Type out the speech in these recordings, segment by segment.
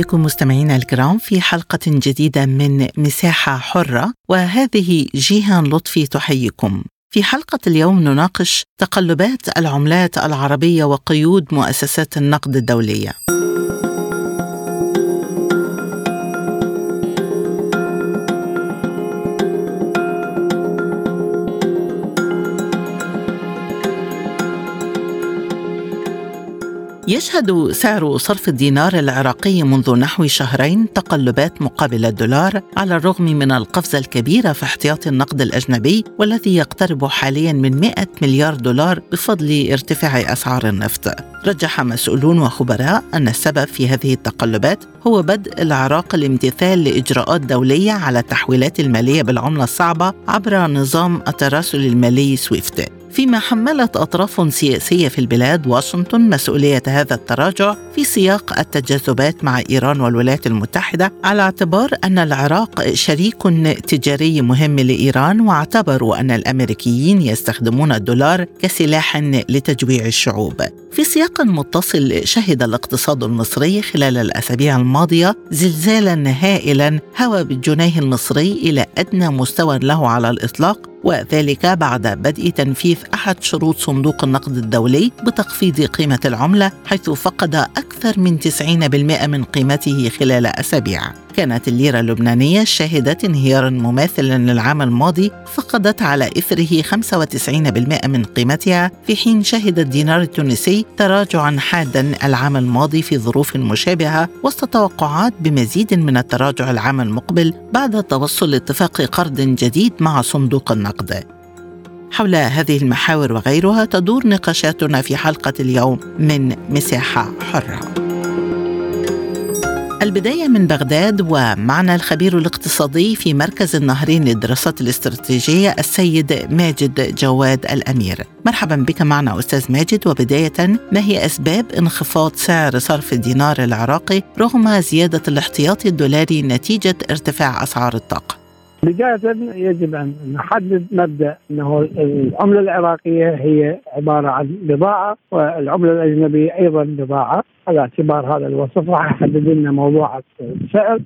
بكم مستمعينا الكرام في حلقة جديدة من مساحة حرة وهذه جيهان لطفي تحييكم. في حلقة اليوم نناقش تقلبات العملات العربية وقيود مؤسسات النقد الدولية. يشهد سعر صرف الدينار العراقي منذ نحو شهرين تقلبات مقابل الدولار على الرغم من القفزة الكبيرة في احتياطي النقد الأجنبي والذي يقترب حاليا من 100 مليار دولار بفضل ارتفاع أسعار النفط. رجح مسؤولون وخبراء أن السبب في هذه التقلبات هو بدء العراق الامتثال لإجراءات دولية على التحويلات المالية بالعملة الصعبة عبر نظام التراسل المالي سويفت. فيما حملت أطراف سياسية في البلاد واشنطن مسؤولية هذا التراجع في سياق التجاذبات مع إيران والولايات المتحدة على اعتبار أن العراق شريك تجاري مهم لإيران واعتبروا أن الأمريكيين يستخدمون الدولار كسلاح لتجويع الشعوب. في سياق متصل شهد الاقتصاد المصري خلال الأسابيع الماضية زلزالا هائلا هوى بالجنيه المصري إلى أدنى مستوى له على الإطلاق وذلك بعد بدء تنفيذ أحد شروط صندوق النقد الدولي بتخفيض قيمة العملة حيث فقد أكثر من 90% من قيمته خلال أسابيع. كانت الليرة اللبنانية شهدة انهيارا مماثلا للعام الماضي فقدت على إثره 95% من قيمتها في حين شهد الدينار التونسي تراجعا حادا العام الماضي في ظروف مشابهة وسط توقعات بمزيد من التراجع العام المقبل بعد توصل اتفاق قرض جديد مع صندوق النقد حول هذه المحاور وغيرها تدور نقاشاتنا في حلقة اليوم من مساحة حرة. البداية من بغداد ومعنا الخبير الاقتصادي في مركز النهرين للدراسات الاستراتيجية السيد ماجد جواد الأمير. مرحبا بك معنا أستاذ ماجد. وبداية ما هي أسباب انخفاض سعر صرف الدينار العراقي رغم زيادة الاحتياطي الدولاري نتيجة ارتفاع أسعار الطاقة؟ بداية يجب أن نحدد مبدأ أنه العملة العراقية هي عبارة عن بضاعة والعملة الأجنبية أيضا بضاعة. على اعتبار هذا الوصف راح يحدد لنا موضوع السعر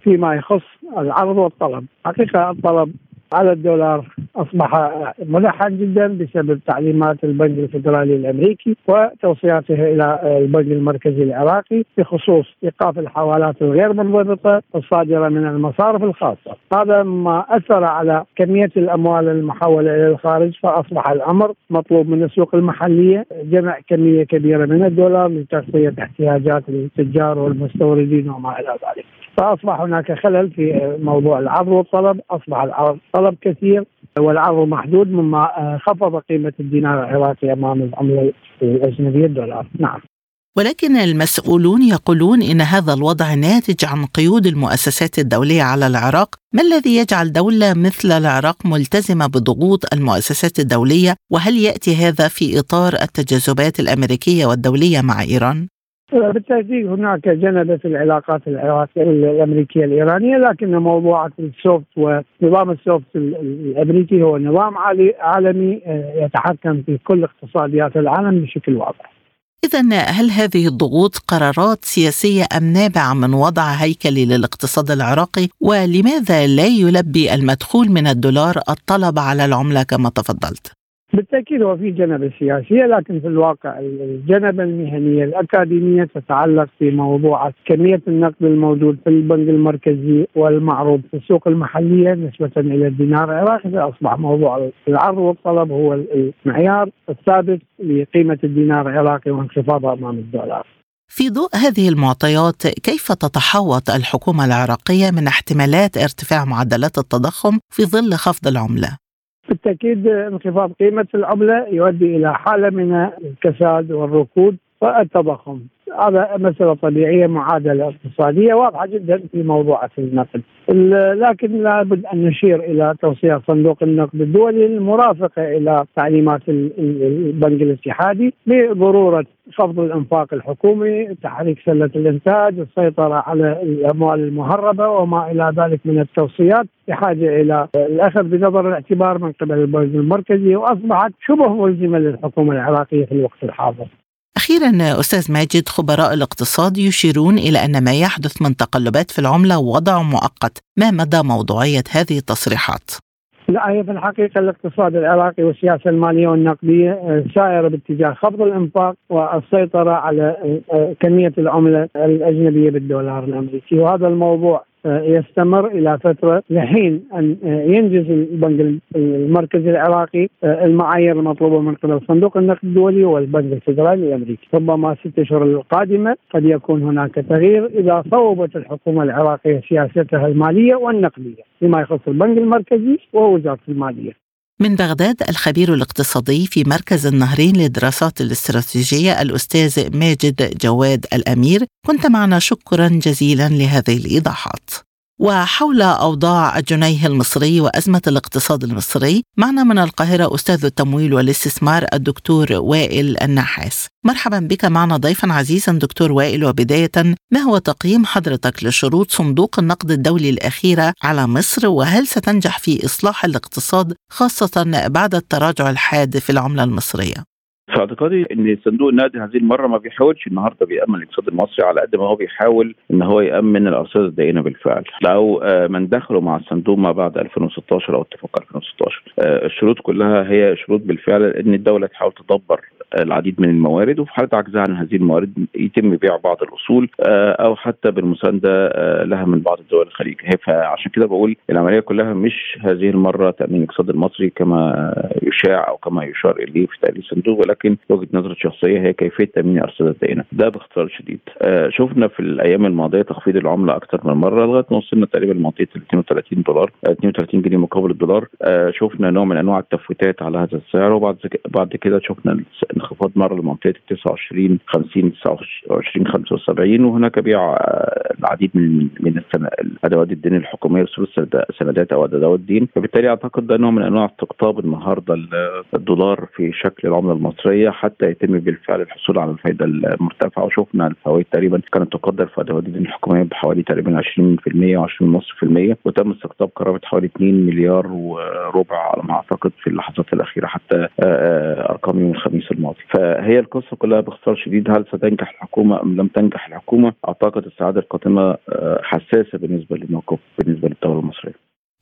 فيما يخص العرض والطلب. حقيقة الطلب على الدولار أصبح ملحن جدا بسبب تعليمات البنك الفدرالي الأمريكي وتوصياته إلى البنك المركزي العراقي بخصوص إيقاف الحوالات الغير منضبطة الصادره من المصارف الخاصة، هذا ما أثر على كمية الأموال المحولة إلى الخارج فأصبح الأمر مطلوب من السوق المحلية جمع كمية كبيرة من الدولار لتغطية احتياجات التجار والمستوردين وما إلى ذلك. فأصبح هناك خلل في موضوع العرض والطلب، أصبح العرض طلب كثير والعرض محدود مما خفض قيمة الدينار العراقي أمام العملة الأجنبية الدولار، نعم. ولكن المسؤولون يقولون إن هذا الوضع ناتج عن قيود المؤسسات الدولية على العراق، ما الذي يجعل دولة مثل العراق ملتزمة بضغوط المؤسسات الدولية؟ وهل يأتي هذا في إطار التجاذبات الأمريكية والدولية مع إيران؟ بالتأكيد هناك في العلاقات العراقية الأمريكية الإيرانية لكن موضوع السويفت ونظام السويفت الأمريكي هو نظام عالمي يتحكم في كل اقتصاديات العالم بشكل واضح. إذا هل هذه الضغوط قرارات سياسية أم نابعة من وضع هيكلي للاقتصاد العراقي؟ ولماذا لا يلبي المدخول من الدولار الطلب على العملة كما تفضلت؟ بالتأكيد هو في جنبه سياسية لكن في الواقع الجنبه المهنيه الأكاديمية تتعلق في موضوع كمية النقد الموجود في البنك المركزي والمعروض في السوق المحلية نسبة إلى الدينار العراقي اصبح موضوع العرض والطلب هو المعيار الثابت لقيمة الدينار العراقي وانخفاضه أمام الدولار. في ضوء هذه المعطيات كيف تتحوط الحكومة العراقية من احتمالات ارتفاع معدلات التضخم في ظل خفض العملة؟ بالتأكيد انخفاض قيمة العملة يؤدي إلى حالة من الكساد والركود. والتضخم هذا مسألة طبيعية معادلة اقتصادية واضحة جدا في موضوع النقد لكن لابد أن نشير إلى توصيات صندوق النقد الدولي المرافقة إلى تعليمات البنك الاتحادي بضرورة خفض الأنفاق الحكومي، تحريك سلة الإنتاج، السيطرة على الأموال المهربة وما إلى ذلك من التوصيات بحاجة إلى الأخذ بنظر الاعتبار من قبل البنك المركزي وأصبحت شبه ملزمة للحكومة العراقية في الوقت الحاضر. أخيرا أستاذ ماجد خبراء الاقتصاد يشيرون إلى أن ما يحدث من تقلبات في العملة وضع مؤقت ما مدى موضوعية هذه التصريحات؟ لا هي في الحقيقة الاقتصاد العراقي والسياسة المالية والنقدية آه، سائره باتجاه خفض الإنفاق والسيطرة على آه، آه، كمية العملة الأجنبية بالدولار الأمريكي وهذا الموضوع يستمر إلى فترة لحين أن ينجز البنك المركزي العراقي المعايير المطلوبة من قبل صندوق النقد الدولي والبنك الفدرالي الأمريكي، ربما ست اشهر القادمة قد يكون هناك تغيير إذا صوبت الحكومة العراقية سياستها المالية والنقدية فيما يخص البنك المركزي ووزارة المالية. من بغداد الخبير الاقتصادي في مركز النهرين للدراسات الاستراتيجية الأستاذ ماجد جواد الأمير كنت معنا شكرا جزيلا لهذه الإيضاحات. وحول أوضاع الجنيه المصري وأزمة الاقتصاد المصري معنا من القاهرة أستاذ التمويل والاستثمار الدكتور وائل النحاس مرحبا بك معنا ضيفا عزيزا دكتور وائل وبداية ما هو تقييم حضرتك لشروط صندوق النقد الدولي الأخيرة على مصر وهل ستنجح في إصلاح الاقتصاد خاصة بعد التراجع الحاد في العملة المصرية؟ في اعتقادي إن صندوق النقد هذه المرة ما بيحاولش النهارده بيأمن الاقتصاد المصري على قد ما هو بيحاول إن هو يأمن الارصده الدائنة بالفعل. لو آه، من دخلوا مع الصندوق ما بعد 2016 أو اتفاق 2016 آه، الشروط كلها هي شروط بالفعل إن الدولة تحاول تدبر العديد من الموارد وفي حالة عجزها عن هذه الموارد يتم بيع بعض الأصول آه، أو حتى بالمساندة لها من بعض الدول الخليج. فعشان كده بقول العملية كلها مش هذه المرة تأمين الاقتصاد المصري كما يشاع أو كما يشار إليه في تقرير الصندوق ولكن وجهة نظري الشخصيه هي كيفية تأمين أرصدة الدائنه ده باختصار شديد. آه شفنا في الأيام الماضية تخفيض العملة أكثر من مرة لغاية ما وصلنا تقريبا لمنطقه 32 دولار 32 جنيه مقابل الدولار. آه شفنا نوع من أنواع التفويتات على هذا السعر وبعد بعد كده شفنا انخفاض مرة لمنطقة 29 50 29 75 وهناك بيع آه العديد من من ادوات الدين الحكومية رسوم السندات أو أدوات الدين. فبالتالي أعتقد ده نوع من أنواع استقطاب النهارده الدولار في شكل العملة المصرية حتى يتم بالفعل الحصول على الفائده المرتفعة. وشفنا الفوائد تقريبا كانت تقدر في أدوات الحكومية بحوالي تقريبا 20% و20.5% وتم استقطاب قرابة حوالي 2 مليار وربع على ما أعتقد في اللحظات الأخيرة حتى آه، آه، أرقام يوم الخميس الماضي. فهي القصة كلها باختصار شديد هل ستنجح الحكومة أم لم تنجح الحكومة؟ أعتقد السعادة القادمه آه، حساسة بالنسبة للموقف بالنسبة للدولة المصرية.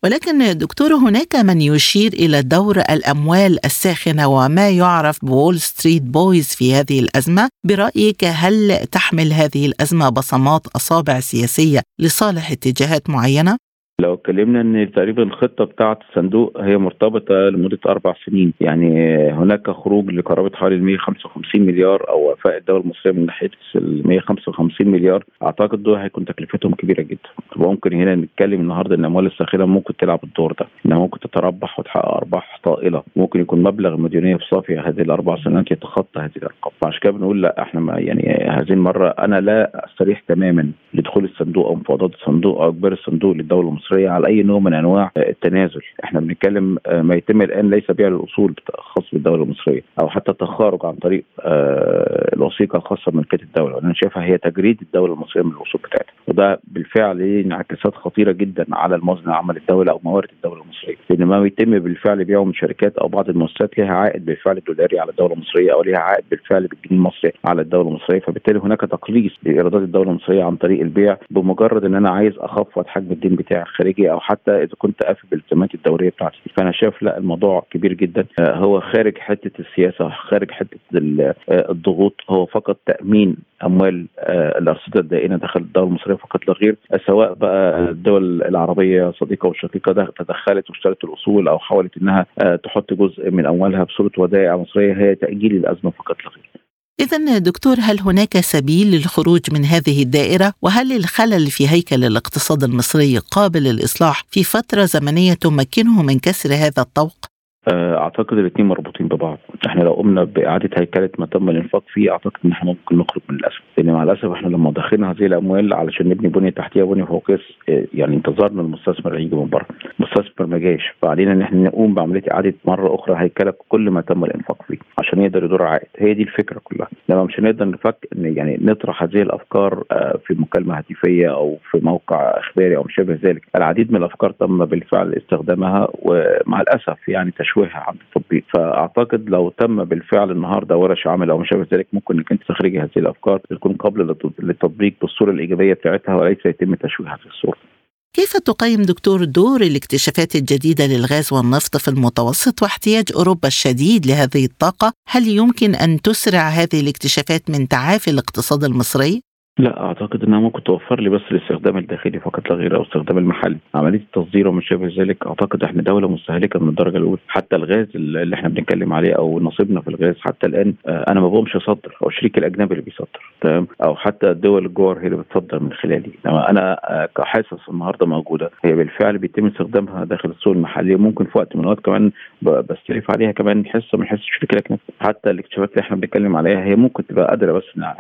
ولكن دكتور هناك من يشير إلى دور الأموال الساخنة وما يعرف ب Wall Street boys في هذه الأزمة. برأيك هل تحمل هذه الأزمة بصمات أصابع سياسية لصالح اتجاهات معينة؟ لو اتكلمنا إن تقريبا الخطة بتاعة الصندوق هي مرتبطة لمدة أربع سنين يعني هناك خروج لقرابة حوالي 155 مليار أو وفاء الدولة المصرية من ناحية ال 155 مليار أعتقد دول هيكون تكلفتهم كبيرة جدا. ممكن هنا نتكلم النهارده إن الاموال الساخنة ممكن تلعب الدور ده إنها ممكن تتربح وتحقق أرباح طائلة ممكن يكون مبلغ المديونيه في صافي هذه الأربع سنوات يتخطى هذه الأرقام. فعشان كده بنقول لا إحنا ما يعني هذه المرة أنا لا أستريح تماما لدخول الصندوق أو مفاوضات الصندوق أو إجبار الصندوق للدولة المصرية. على أي نوع من أنواع التنازل. إحنا بنتكلم آه، ما يتم الآن ليس بيع الأصول خاص بالدولة المصرية أو حتى التخارج عن طريق آه، الوثيقة الخاصة بملكيه الدولة. أنا شايفها هي تجريد الدولة المصرية من الأصول بتاعتها. وده بالفعل انعكاسات خطيرة جدا على الموازنة العامه للدوله أو موارد الدولة المصرية. لأن ما يتم بالفعل بيعه من شركات أو بعض المؤسسات لها عائد بالفعل دولاري على الدولة المصرية أو لها عائد بالفعل بالجنيه المصري على الدولة المصرية. فبالتالي هناك تقليص لإيرادات الدولة المصرية عن طريق البيع بمجرد إن أنا عايز أخفض حجم الدين بتاعي. الخارجي أو حتى إذا كنت قافل بالالتزامات الدورية بتاعتي. فأنا شايف لا الموضوع كبير جدا. آه، هو خارج حتة السياسة خارج حتة آه، الضغوط. هو فقط تأمين أموال آه، الأرصدة الدائنة داخل الدولة المصرية فقط لا غير سواء بقى الدول العربية صديقة وشقيقة تدخلت واشترت الأصول أو حاولت إنها تحط جزء من أموالها بصورة ودائع مصرية هي تأجيل الأزمة فقط لا غير. إذا دكتور هل هناك سبيل للخروج من هذه الدائرة؟ وهل الخلل في هيكل الاقتصاد المصري قابل للإصلاح في فترة زمنية تمكنه من كسر هذا الطوق؟ آه، أعتقد الاثنين مربوطين ببعض. إحنا لو قمنا بإعادة هيكله ما تم الإنفاق فيه أعتقد إن إحنا ممكن نخرج من الازمه لأن مع الأسف إحنا لما دخلنا هذه الأموال علشان نبني بنية تحتية بنية فوقيه يعني انتظرنا المستثمر اللي يجي من بره. المستثمر ما جاش فعلينا إن إحنا نقوم بعملية إعادة مرة أخرى هيكله كل ما تم الإنفاق فيه عشان يقدر يدور عائد. هي دي الفكرة كلها. لما مش هنقدر نفك يعني نطرح هذه الأفكار آه، في مكالمة هاتفية أو في موقع إخباري أو ما شابه ذلك. العديد من الأفكار تم بالفعل استخدامها ومع الأسف يعني تشويهها عند التطبيق فأعتقد لو تم بالفعل النهارده ورش عمل أو ما شابه ذلك ممكن إنك أنت تخرجي هذه الأفكار تكون قبل للتطبيق بالصورة الإيجابية بتاعتها وليس يتم تشويهها في الصورة كيف تقيم دكتور دور الاكتشافات الجديدة للغاز والنفط في المتوسط واحتياج أوروبا الشديد لهذه الطاقة؟ هل يمكن أن تسرع هذه الاكتشافات من تعافي الاقتصاد المصري؟ لا أعتقد إنها ممكن توفر لي بس الاستخدام الداخلي فقط لا غير أو الاستخدام المحلي. عملية التصدير وما شابه ذلك أعتقد إحنا دولة مستهلكة من الدرجة الأولى. حتى الغاز اللي إحنا بنتكلم عليه أو نصيبنا في الغاز حتى الآن آه، أنا ما بقومش أصدر أو الشريك الأجنبي اللي بيصدر تمام؟ أو حتى الدول الجوار هي اللي بتصدر من خلالي. إنما أنا آه، كحاسس النهارده موجودة هي بالفعل بيتم استخدامها داخل السوق المحلي وممكن في وقت من الأوقات كمان بستلف عليها كمان حصة من حصة الشريك الأجنبي. حتى الاكتشافات اللي إحنا بنتكلم عليها هي ممكن تبقى قادره بس تعمل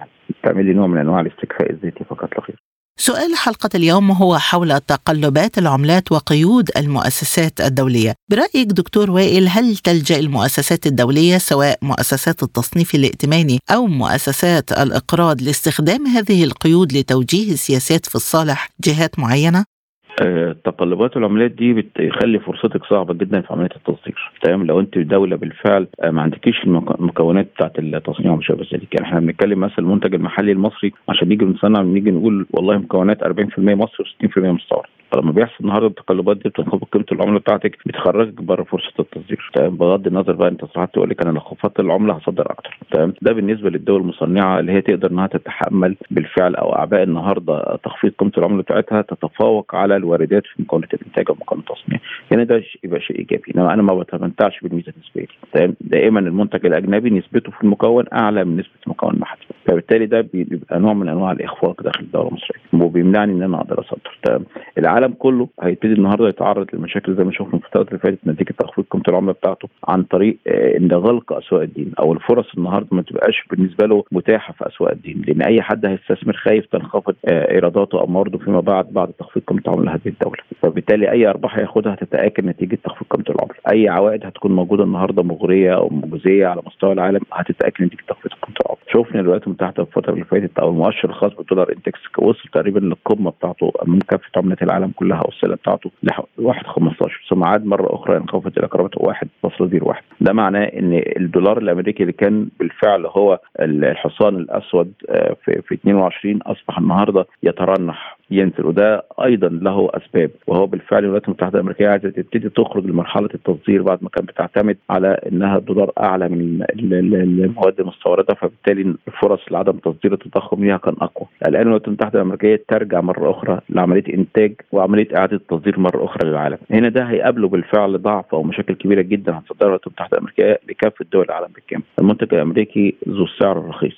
لي نوع من أنواع الاستكفاء الذاتي فقط لا غير. سؤال حلقة اليوم هو حول تقلبات العملات وقيود المؤسسات الدولية برأيك دكتور وائل هل تلجأ المؤسسات الدولية سواء مؤسسات التصنيف الائتماني أو مؤسسات الإقراض لاستخدام هذه القيود لتوجيه السياسات في الصالح جهات معينة؟ آه، تقلبات العملات دي بتخلي فرصتك صعبة جدا في عملية التصدير. تمام؟ لو أنت دولة بالفعل آه، ما عندكيش المكونات بتاعت التصنيع وما شابه ذلك يعني إحنا بنتكلم مثلا المنتج المحلي المصري عشان نيجي نصنع نيجي نقول والله مكونات 40% مصري و60% مستورد. فلما بيحصل النهارده التقلبات دي بتنخفض قيمة العملة بتاعتك بتخرجك بره فرصة التصدير. تمام؟ بغض النظر بقى انت صراحة تقول لك أنا لو خفضت العملة هصدر أكتر. تمام؟ ده بالنسبة للدول المصنعة اللي هي تقدر إنها تتحمل بالفعل أو أعباء النهارده تخفيض قيمة العملة بتاعتها تتفوق على الواردات في مكونات الإنتاج ومكونات التصنيع. هنا ده يبقى شيء إيجابي. إنما أنا ما بتمتعش بالميزة النسبية تمام؟ دائما المنتج الأجنبي نسبته في المكون أعلى من نسبة المكون المحلي فبالتالي ده بيبقى نوع من أنواع الإخفاق داخل الدولة المصرية. وبيمنعني إن أنا أقدر أصدر. العالم كله هيبتدي النهارده يتعرض لمشاكل زي ما شفنا في الفترات اللي فاتت نتيجة تخفيض قيمه العملة بتاعته عن طريق آه، ان غلق أسواق الدين أو الفرص النهارده ما تبقاش بالنسبة له متاحة في أسواق الدين. لأن أي حد هيستثمر خايف تنخفض آه، إيراداته أو موارده فيما بعد بعد تخفيض قيمه العملة هذه الدولة. فبالتالي أي أرباح هياخدها هتتآكل نتيجة تخفيض قيمه العملة. أي عوائد هتكون موجودة النهارده مغرية أو مجزية على مستوى العالم هتتآكل نتيجة تخفيض قيمه العملة. شفنا الولايات المتحده الفترة اللي فاتت أو المؤشر الخاص بالدولار انتكس وصل تقريبا للقمة بتاعته من كافة عملات العالم كلها أو السلة بتاعته 1 15 ثم عاد مرة أخرى انخفضت إلى قرابه 1.01 ده معناه إن الدولار الأمريكي اللي كان بالفعل هو الحصان الأسود آه، في 22 أصبح النهارده يترنح. ينزل وده أيضا له أسباب وهو بالفعل الولايات المتحدة الأمريكية عايزة تبتدي تخرج لمرحلة التصدير بعد ما كانت بتعتمد على إنها الدولار أعلى من المواد المستوردة فبالتالي الفرص لعدم تصدير التضخم ليها كان أقوى. الآن الولايات المتحدة الأمريكية ترجع مرة أخرى لعملية إنتاج وعملية إعادة التصدير مرة أخرى للعالم. هنا ده هيقابله بالفعل ضعف أو مشاكل كبيرة جدا هتصدرها الولايات المتحدة الأمريكية لكافة دول العالم بالكامل. المنتج الأمريكي ذو السعر الرخيص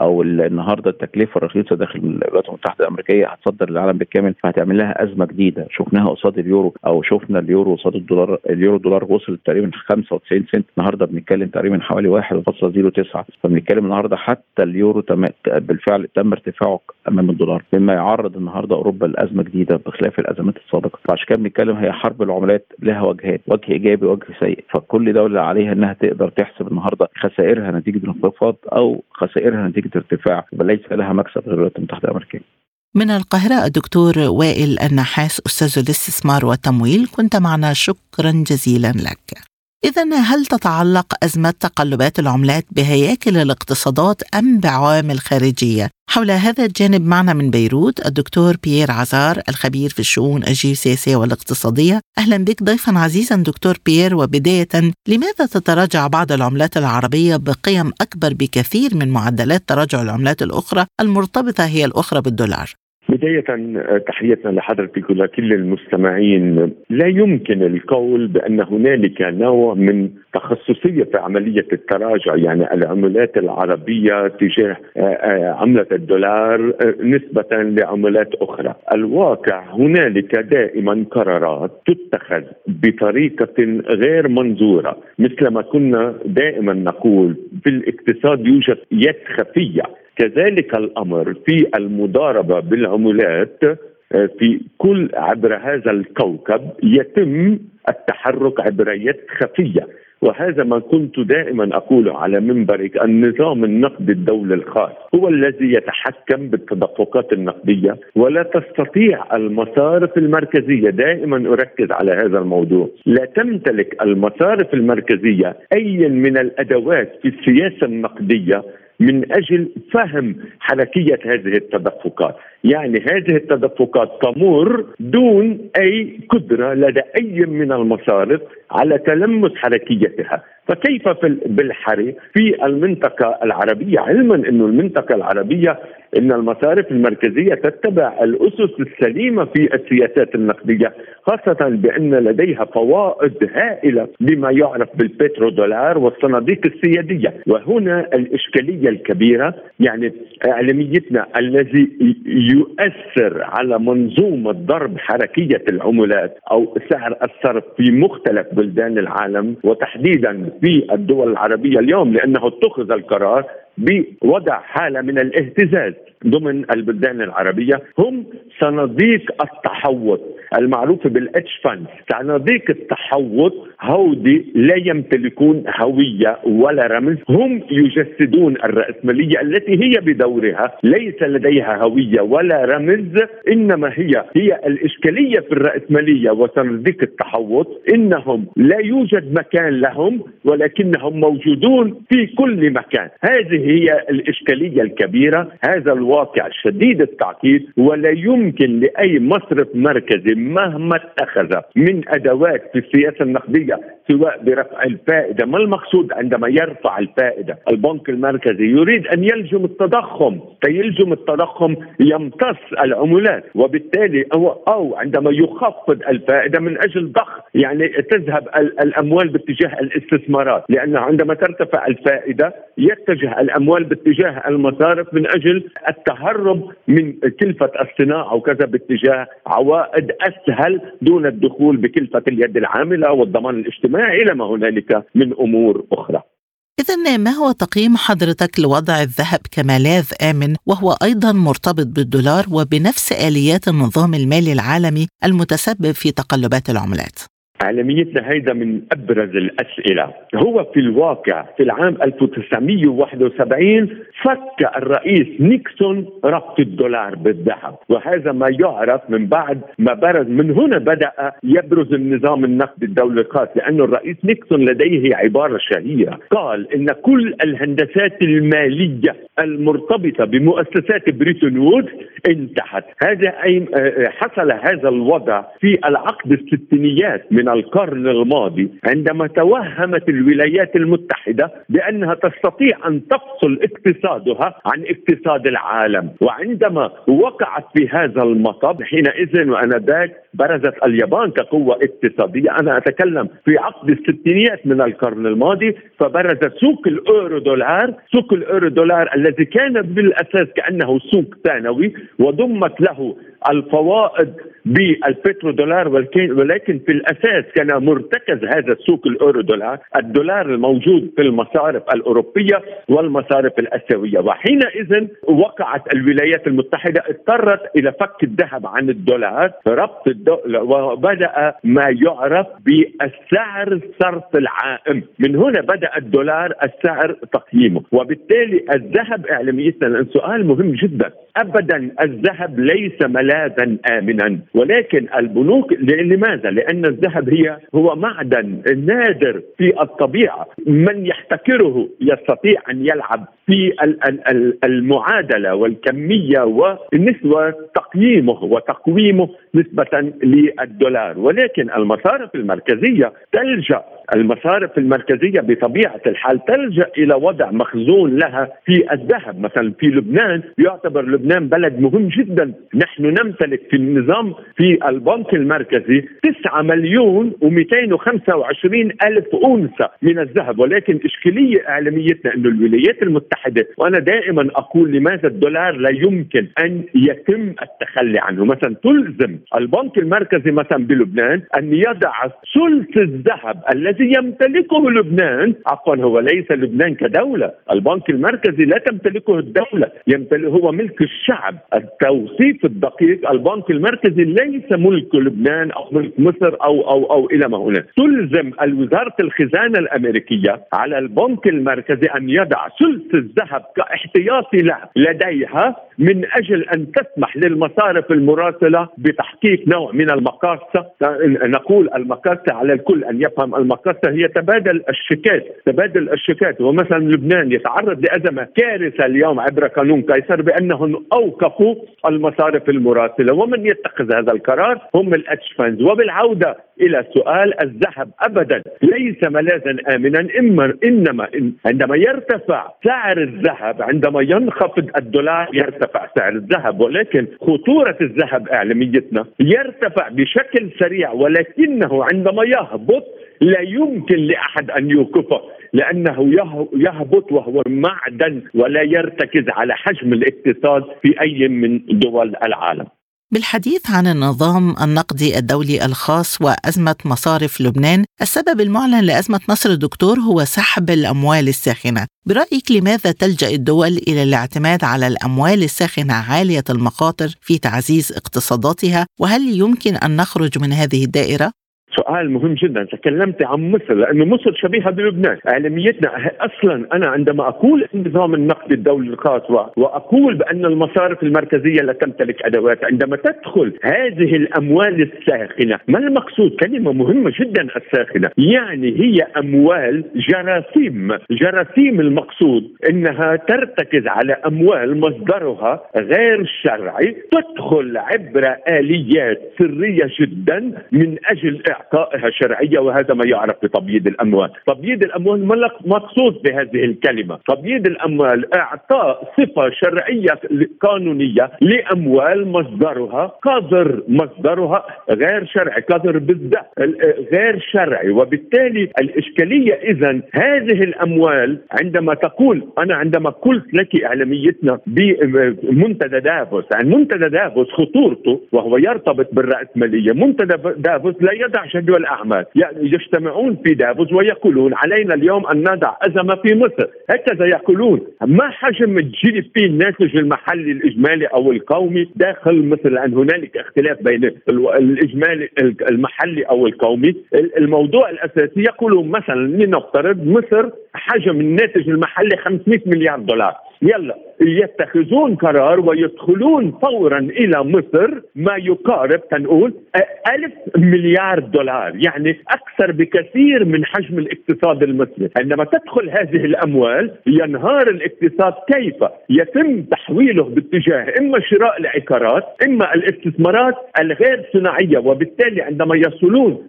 أو النهارده التكلفة الرخيصة داخل الولايات المتحدة الأمريكية هتصدر للعالم بالكامل فهتعمل لها أزمة جديدة. شفناها قصاد اليورو أو شفنا اليورو قصاد الدولار. اليورو دولار وصل تقريبا 95 سنت. النهارده بنتكلم تقريبا حوالي 1.09 فبنتكلم النهارده حتى اليورو تم بالفعل تم ارتفاعه أمام الدولار مما يعرض النهارده أوروبا لأزمة جديدة بخلاف الأزمات السابقة. فعشان كده بنتكلم هي حرب العملات لها وجهات وجه إيجابي وجه سيء. فكل دولة عليها إنها تقدر تحسب النهارده خسائرها نتيجة الانخفاض أو خسائرها نتيجة ارتفاع ليس لها مكسب غير الولايات المتحدة الأمريكية. من القاهرة الدكتور وائل النحاس أستاذ الاستثمار والتمويل. كنت معنا. شكرا جزيلا لك. إذا هل تتعلق أزمة تقلبات العملات بهياكل الاقتصادات أم بعوامل خارجية؟ حول هذا الجانب معنا من بيروت الدكتور بيير عزار الخبير في الشؤون الجيوسياسية والاقتصادية. أهلا بك ضيفا عزيزا دكتور بيير. وبداية لماذا تتراجع بعض العملات العربية بقيم أكبر بكثير من معدلات تراجع العملات الأخرى المرتبطة هي الأخرى بالدولار؟ بداية تحياتنا لحضرتك ولكل المستمعين. لا يمكن القول بأن هنالك نوع من تخصصية في عملية التراجع يعني العملات العربية تجاه آه، آه، عملة الدولار آه، نسبة لعملات أخرى. الواقع هنالك دائما قرارات تتخذ بطريقة غير منظورة. مثل ما كنا دائما نقول في الاقتصاد يوجد يد خفية كذلك الأمر في المضاربة بالعملات آه، في كل عبر هذا الكوكب يتم التحرك عبر يد خفية. وهذا ما كنت دائما اقوله على منبرك النظام النقدي الدولي الخاص هو الذي يتحكم بالتدفقات النقدية ولا تستطيع المصارف المركزية. دائما أركز على هذا الموضوع. لا تمتلك المصارف المركزية أي من الأدوات في السياسة النقدية من أجل فهم حركيه هذه التدفقات، يعني هذه التدفقات تمر دون أي قدرة لدى أي من المصارف على تلمس حركيتها، فكيف في بالحري في المنطقة العربية؟ علما انه المنطقة العربية إن المصارف المركزية تتبع الأسس السليمة في السياسات النقدية خاصة بأن لديها فوائد هائلة بما يعرف بالبترو دولار والصناديق السيادية. وهنا الإشكالية الكبيرة يعني إعلاميتنا الذي يؤثر على منظومة ضرب حركية العملات أو سعر الصرف في مختلف بلدان العالم وتحديدا في الدول العربية اليوم لأنه اتخذ القرار بوضع حالة من الاهتزاز ضمن البلدان العربية. هم صناديق التحوط المعروفة بال hedge fund صناديق التحوط هودي لا يمتلكون هوية ولا رمز. هم يجسدون الرأسمالية التي هي بدورها ليس لديها هوية ولا رمز. إنما هي هي الإشكالية في الرأسمالية وصناديق التحوط. إنهم لا يوجد مكان لهم ولكنهم موجودون في كل مكان. هذه هي الإشكالية الكبيرة. هذا الواقع شديد التعقيد ولا يمكن لأي مصرف مركزي مهما اتخذ من أدوات في السياسة النقدية سواء برفع الفائدة ما المقصود عندما يرفع الفائدة؟ البنك المركزي يريد أن يلجم التضخم فيلجم التضخم يمتص العملات وبالتالي أو, أو عندما يخفض الفائدة من أجل ضخ يعني تذهب الأموال باتجاه الاستثمارات لأن عندما ترتفع الفائدة يتجه الأموال باتجاه المصارف من أجل التهرب من كلفة الصناعة وكذا باتجاه عوائد أسهل دون الدخول بكلفة اليد العاملة والضمان الاجتماعي ما إلى ما هنالك من أمور أخرى إذا ما هو تقييم حضرتك لوضع الذهب كملاذ آمن وهو أيضا مرتبط بالدولار وبنفس آليات النظام المالي العالمي المتسبب في تقلبات العملات؟ عالميتنا هيدا من أبرز الأسئلة. هو في الواقع في العام 1971 فك الرئيس نيكسون ربط الدولار بالذهب وهذا ما يعرف من بعد ما برز من هنا بدأ يبرز النظام النقدي الدولي الخاص لأن الرئيس نيكسون لديه عبارة شهيرة. قال إن كل الهندسات المالية المرتبطة بمؤسسات بريتون وودز انتهت. هذا أي حصل هذا الوضع في العقد الستينيات من القرن الماضي عندما توهمت الولايات المتحدة بأنها تستطيع أن تفصل اقتصادها عن اقتصاد العالم. وعندما وقعت في هذا المطب حينئذ وآنذاك برزت اليابان كقوة اقتصادية. أنا أتكلم في عقد الستينيات من القرن الماضي فبرز سوق الأورو دولار سوق الأورو دولار الذي كان بالأساس كأنه سوق ثانوي وضمت له الفوائد بالبترودولار ولكن في الأساس كان مرتكز هذا السوق الأورو دولار الدولار الموجود في المصارف الأوروبية والمصارف الآسيوية. وحينئذ وقعت الولايات المتحدة اضطرت إلى فك الذهب عن الدولار ربط وبدأ ما يعرف بالسعر الصرف العائم. من هنا بدأ الدولار السعر تقييمه. وبالتالي الذهب اعلاميتنا لأن سؤال مهم جدا. ابدا الذهب ليس ملاذا امنا. ولكن البنوك لماذا؟ لأن الذهب هي هو معدن نادر في الطبيعة. من يحتكره يستطيع أن يلعب في المعادلة والكمية والنسبة تقييمه وتقويمه نسبة للدولار. ولكن المصارف المركزية تلجأ المصارف المركزية بطبيعة الحال تلجأ إلى وضع مخزون لها في الذهب. مثلا في لبنان يعتبر لبنان بلد مهم جدا. نحن نمتلك في النظام في البنك المركزي 9 مليون و225 ألف اونصه من الذهب. ولكن إشكالية إعلاميتنا إنه الولايات المتحدة وأنا دائما أقول لماذا الدولار لا يمكن أن يتم التخلي عنه. مثلا تلزم البنك المركزي مثلا بلبنان أن يضع ثلث الذهب الذي يمتلكه لبنان عفوا هو ليس لبنان كدولة. البنك المركزي لا تمتلكه الدولة يمتلك هو ملك الشعب. التوصيف الدقيق البنك المركزي ليس ملك لبنان أو ملك مصر أو أو أو إلى ما هناك. تلزم وزاره الخزانة الأمريكية على البنك المركزي أن يضع ثلث الذهب كاحتياطي له لديها من أجل أن تسمح للمصارف المراسلة بتحقيق نوع من المقاصة نقول المقاصة على الكل أن يفهم المقاصة هي تبادل الشيكات تبادل الشيكات ومثلا لبنان يتعرض لأزمة كارثة اليوم عبر قانون قيصر بأنهم أوقفوا المصارف المراسلة. ومن يتخذ هذا القرار هم ال hedge funds. وبالعودة إلى سؤال الذهب ابدا. ليس ملاذا امنا اما انما عندما يرتفع سعر الذهب عندما ينخفض الدولار يرتفع سعر الذهب. ولكن خطورة الذهب إعلاميتنا يرتفع بشكل سريع ولكنه عندما يهبط لا يمكن لأحد أن يوقفه لأنه يهبط وهو معدن ولا يرتكز على حجم الاقتصاد في أي من دول العالم. بالحديث عن النظام النقدي الدولي الخاص وأزمة مصارف لبنان السبب المعلن لأزمة نصر الدكتور هو سحب الأموال الساخنة برأيك لماذا تلجأ الدول إلى الاعتماد على الأموال الساخنة عالية المخاطر في تعزيز اقتصاداتها وهل يمكن أن نخرج من هذه الدائرة؟ سؤال مهم جدا. تكلمت عن مصر لأنه مصر شبيهة بلبنان. إعلاميتنا أصلا أنا عندما أقول النظام النقدي الدولي الخاص وأقول بأن المصارف المركزية لا تمتلك أدوات عندما تدخل هذه الأموال الساخنة. ما المقصود؟ كلمة مهمة جدا الساخنة. يعني هي أموال جراثيم. جراثيم المقصود إنها ترتكز على أموال مصدرها غير شرعي تدخل عبر آليات سرية جدا من أجل اعطائها شرعيه وهذا ما يعرف بتبييض الأموال، تبييض الأموال ما مقصود بهذه الكلمة، تبييض الأموال إعطاء صفة شرعية قانونية لأموال مصدرها قذر مصدرها غير شرعي، قذر بالذات غير شرعي. وبالتالي الإشكالية اذا هذه الأموال عندما تقول أنا عندما قلت لك إعلاميتنا بمنتدى دافوس، يعني منتدى دافوس خطورته وهو يرتبط بالرأسمالية، منتدى دافوس لا يضع الاعمال يعني يجتمعون في دافوس ويقولون علينا اليوم أن نضع أزمة في مصر. هكذا يقولون ما حجم الجي دي بي الناتج المحلي الإجمالي أو القومي داخل مصر؟ لأن هنالك اختلاف بين الإجمالي المحلي أو القومي. الموضوع الأساسي يقولون مثلا لنفترض مصر حجم الناتج المحلي 500 مليار دولار. يلا يتخذون قرار ويدخلون فورا إلى مصر. ما يقارب تنقول ألف مليار دولار. يعني أكثر بكثير من حجم الاقتصاد المصري عندما تدخل هذه الأموال ينهار الاقتصاد كيف؟ يتم تحويله باتجاه إما شراء العقارات إما الاستثمارات الغير صناعية. وبالتالي عندما يصلون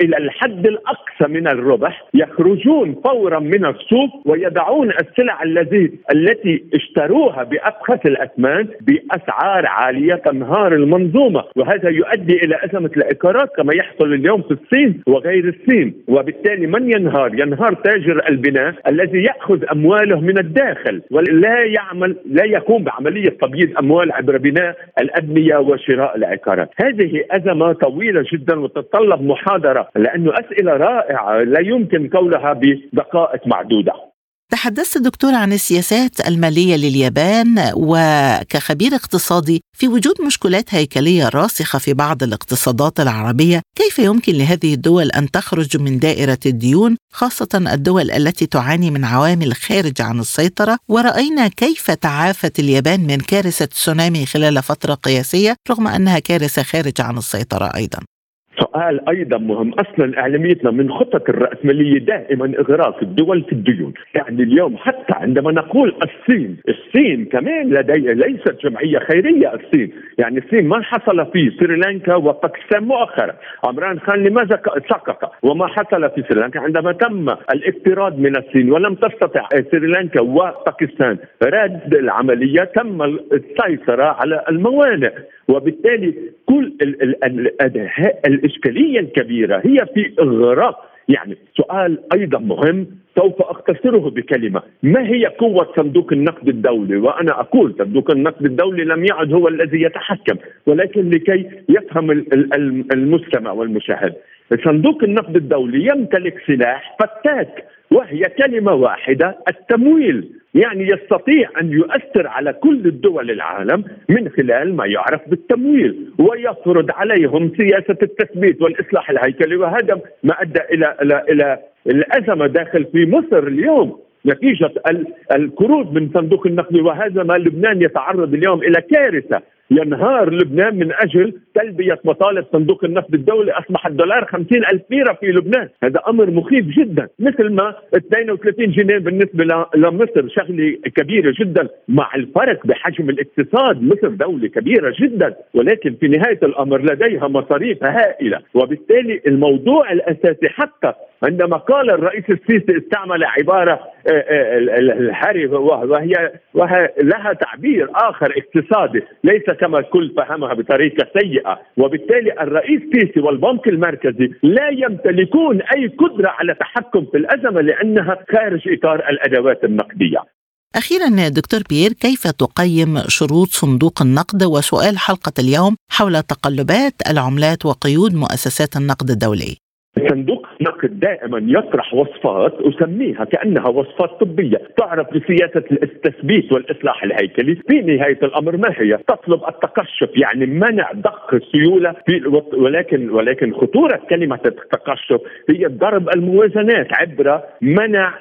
إلى الحد الأقصى من الربح يخرجون فورا من السوق ويضعون السلع التي التي اشتروها بابخس الأثمان بأسعار عالية تنهار المنظومة. وهذا يؤدي إلى أزمة العقارات كما يحصل اليوم في الصين وغير الصين. وبالتالي من ينهار؟ ينهار تاجر البناء الذي يأخذ أمواله من الداخل ولا يعمل لا يقوم بعملية تبييض أموال عبر بناء الأبنية وشراء العقارات. هذه أزمة طويلة جدا وتتطلب محاضرة لأنه أسئلة رائعة لا يمكن قولها بدقائق معدودة. تحدثت دكتور عن السياسات المالية لليابان وكخبير اقتصادي في وجود مشكلات هيكلية راسخة في بعض الاقتصادات العربية كيف يمكن لهذه الدول أن تخرج من دائرة الديون خاصة الدول التي تعاني من عوامل خارج عن السيطرة؟ ورأينا كيف تعافت اليابان من كارثة تسونامي خلال فترة قياسية رغم أنها كارثة خارج عن السيطرة أيضا. سؤال أيضا مهم. أصلا إعلاميتنا من خطط الرأسمالية دائما إغراق الدول في الديون. يعني اليوم حتى عندما نقول الصين الصين كمان لدي ليست جمعية خيرية الصين. يعني الصين ما حصل في سريلانكا وباكستان مؤخرا. عمران خان لماذا سقط؟ وما حصل في سريلانكا. عندما تم الاقتراض من الصين ولم تستطع سريلانكا وباكستان رد العملية تم السيطرة على الموانئ. وبالتالي كل الإشكالية الكبيرة هي في اغراق يعني سؤال أيضا مهم سوف أختصره بكلمة، ما هي قوة صندوق النقد الدولي؟ وأنا أقول صندوق النقد الدولي لم يعد هو الذي يتحكم، ولكن لكي يفهم المستمع والمشاهد، صندوق النقد الدولي يمتلك سلاح فتاك. وهي كلمة واحدة التمويل. يعني يستطيع أن يؤثر على كل الدول العالم من خلال ما يعرف بالتمويل ويفرض عليهم سياسة التثبيت والإصلاح الهيكلي وهذا ما أدى إلى إلى إلى الأزمة داخل في مصر اليوم. نتيجة القروض من صندوق النقد وهذا ما لبنان يتعرض اليوم إلى كارثة. ينهار لبنان من أجل تلبية مطالب صندوق النقد الدولي أصبح الدولار 50 ألف ليرة في لبنان. هذا أمر مخيف جدا مثل ما 32 جنيه بالنسبة لمصر شغلة كبيرة جدا مع الفرق بحجم الاقتصاد مصر دولة كبيرة جدا ولكن في نهاية الأمر لديها مصاريف هائلة. وبالتالي الموضوع الأساسي حتى عندما قال الرئيس السيسي استعمل عبارة آه، آه، الهري وهي, وهي لها تعبير آخر اقتصادي ليس كما الكل فهمها بطريقة سيئة. وبالتالي الرئيس السيسي والبنك المركزي لا يمتلكون أي قدرة على تحكم في الأزمة لأنها خارج إطار الأدوات النقدية. أخيرا دكتور بيير كيف تقيم شروط صندوق النقد؟ وسؤال حلقة اليوم حول تقلبات العملات وقيود مؤسسات النقد الدولي. صندوق النقد دائما يطرح وصفات أسميها كأنها وصفات طبية. تعرف بسياسة التثبيت والإصلاح الهيكلي؟ في نهاية الأمر ما هي؟ تطلب التقشف يعني منع ضخ السيوله في ولكن ولكن خطورة كلمة التقشف هي ضرب الموازنات عبر منع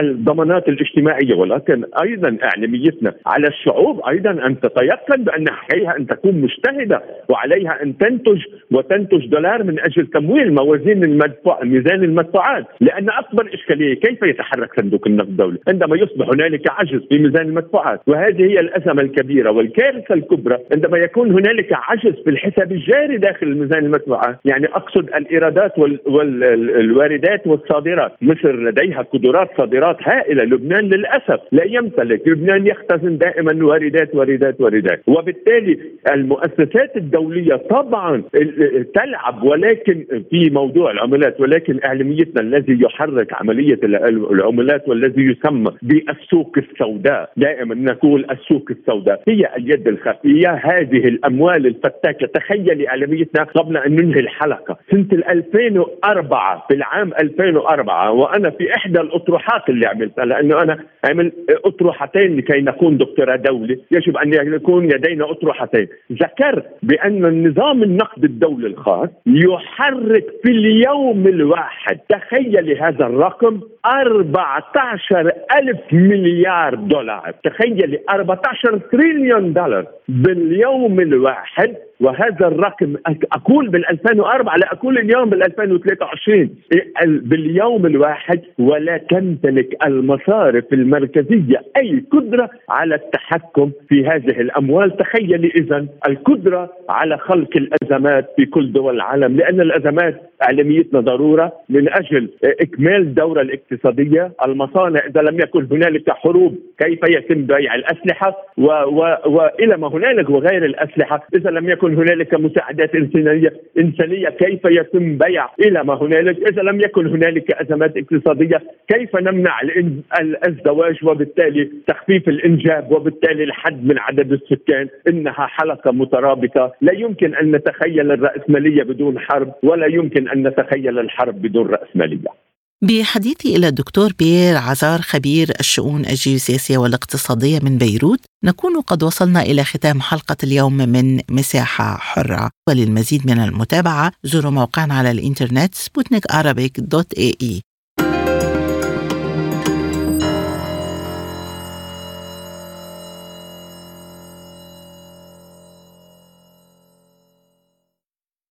الضمانات الاجتماعية. ولكن أيضا أعلاميتنا على الشعوب أيضا أن تتيقن بأن عليها أن تكون مجتهدة وعليها أن تنتج وتنتج دولار من أجل تمويل موازين المدفوع ميزان المدفوعات. لأن أكبر إشكالية كيف يتحرك صندوق النقد الدولي؟ عندما يصبح هنالك عجز في ميزان المدفوعات. وهذه هي الأزمة الكبيرة والكارثة الكبرى. عندما يكون هنالك عجز في الحساب الجاري داخل ميزان المدفوعات يعني أقصد الإيرادات والواردات والصادرات. مصر لديها قدرات صادرات هائلة. لبنان للأسف لا يمتلك. لبنان يختزن دائما واردات واردات واردات. وبالتالي المؤسسات الدولية طبعا تلعب. ولكن في موضوع العملات ولكن إعلاميتنا الذي يحرك عملية العملات والذي يسمى بالسوق السوداء. دائما نقول السوق السوداء هي اليد الخفية. هذه الأموال الفتاكة تخيلي إعلاميتنا قبل أن ننهي الحلقة سنة 2004 في العام 2004 وأنا في إحدى الأطروحات اللي عملتها لأنه أنا عمل أطروحتين لكي نكون دكتوراه دولي. يجب أن يكون لدينا أطروحتين. ذكرت بأن النظام النقد الدولي الخاص يحرك في اليوم الواحد تخيل هذا الرقم 14 ألف مليار دولار. تخيل 14 تريليون دولار. باليوم الواحد وهذا الرقم أقول بال 2004 لا أقول اليوم بال 2023 باليوم الواحد ولا تمتلك المصارف المركزية أي قدرة على التحكم في هذه الأموال. تخيل اذا القدرة على خلق الأزمات في كل دول العالم لأن الأزمات اعلاميتنا ضرورة من أجل إكمال الدوره الاقتصادية. المصانع إذا لم يكن هنالك حروب كيف يتم بيع الأسلحة؟ وإلى ما هنالك وغير الأسلحة؟ إذا لم هنالك مساعدات انسانيه إنسانية. كيف يتم بيع إلى ما هنالك؟ إذا لم يكن هنالك أزمات اقتصادية كيف نمنع الزواج؟ وبالتالي تخفيف الإنجاب وبالتالي الحد من عدد السكان. إنها حلقة مترابطة. لا يمكن أن نتخيل الرأسمالية بدون حرب ولا يمكن أن نتخيل الحرب بدون رأسمالية. بحديثي إلى الدكتور بيير عزار خبير الشؤون الجيوسياسية والاقتصادية من بيروت نكون قد وصلنا إلى ختام حلقة اليوم من مساحة حرة. وللمزيد من المتابعة زوروا موقعنا على الإنترنت سبوتنيك dot ae.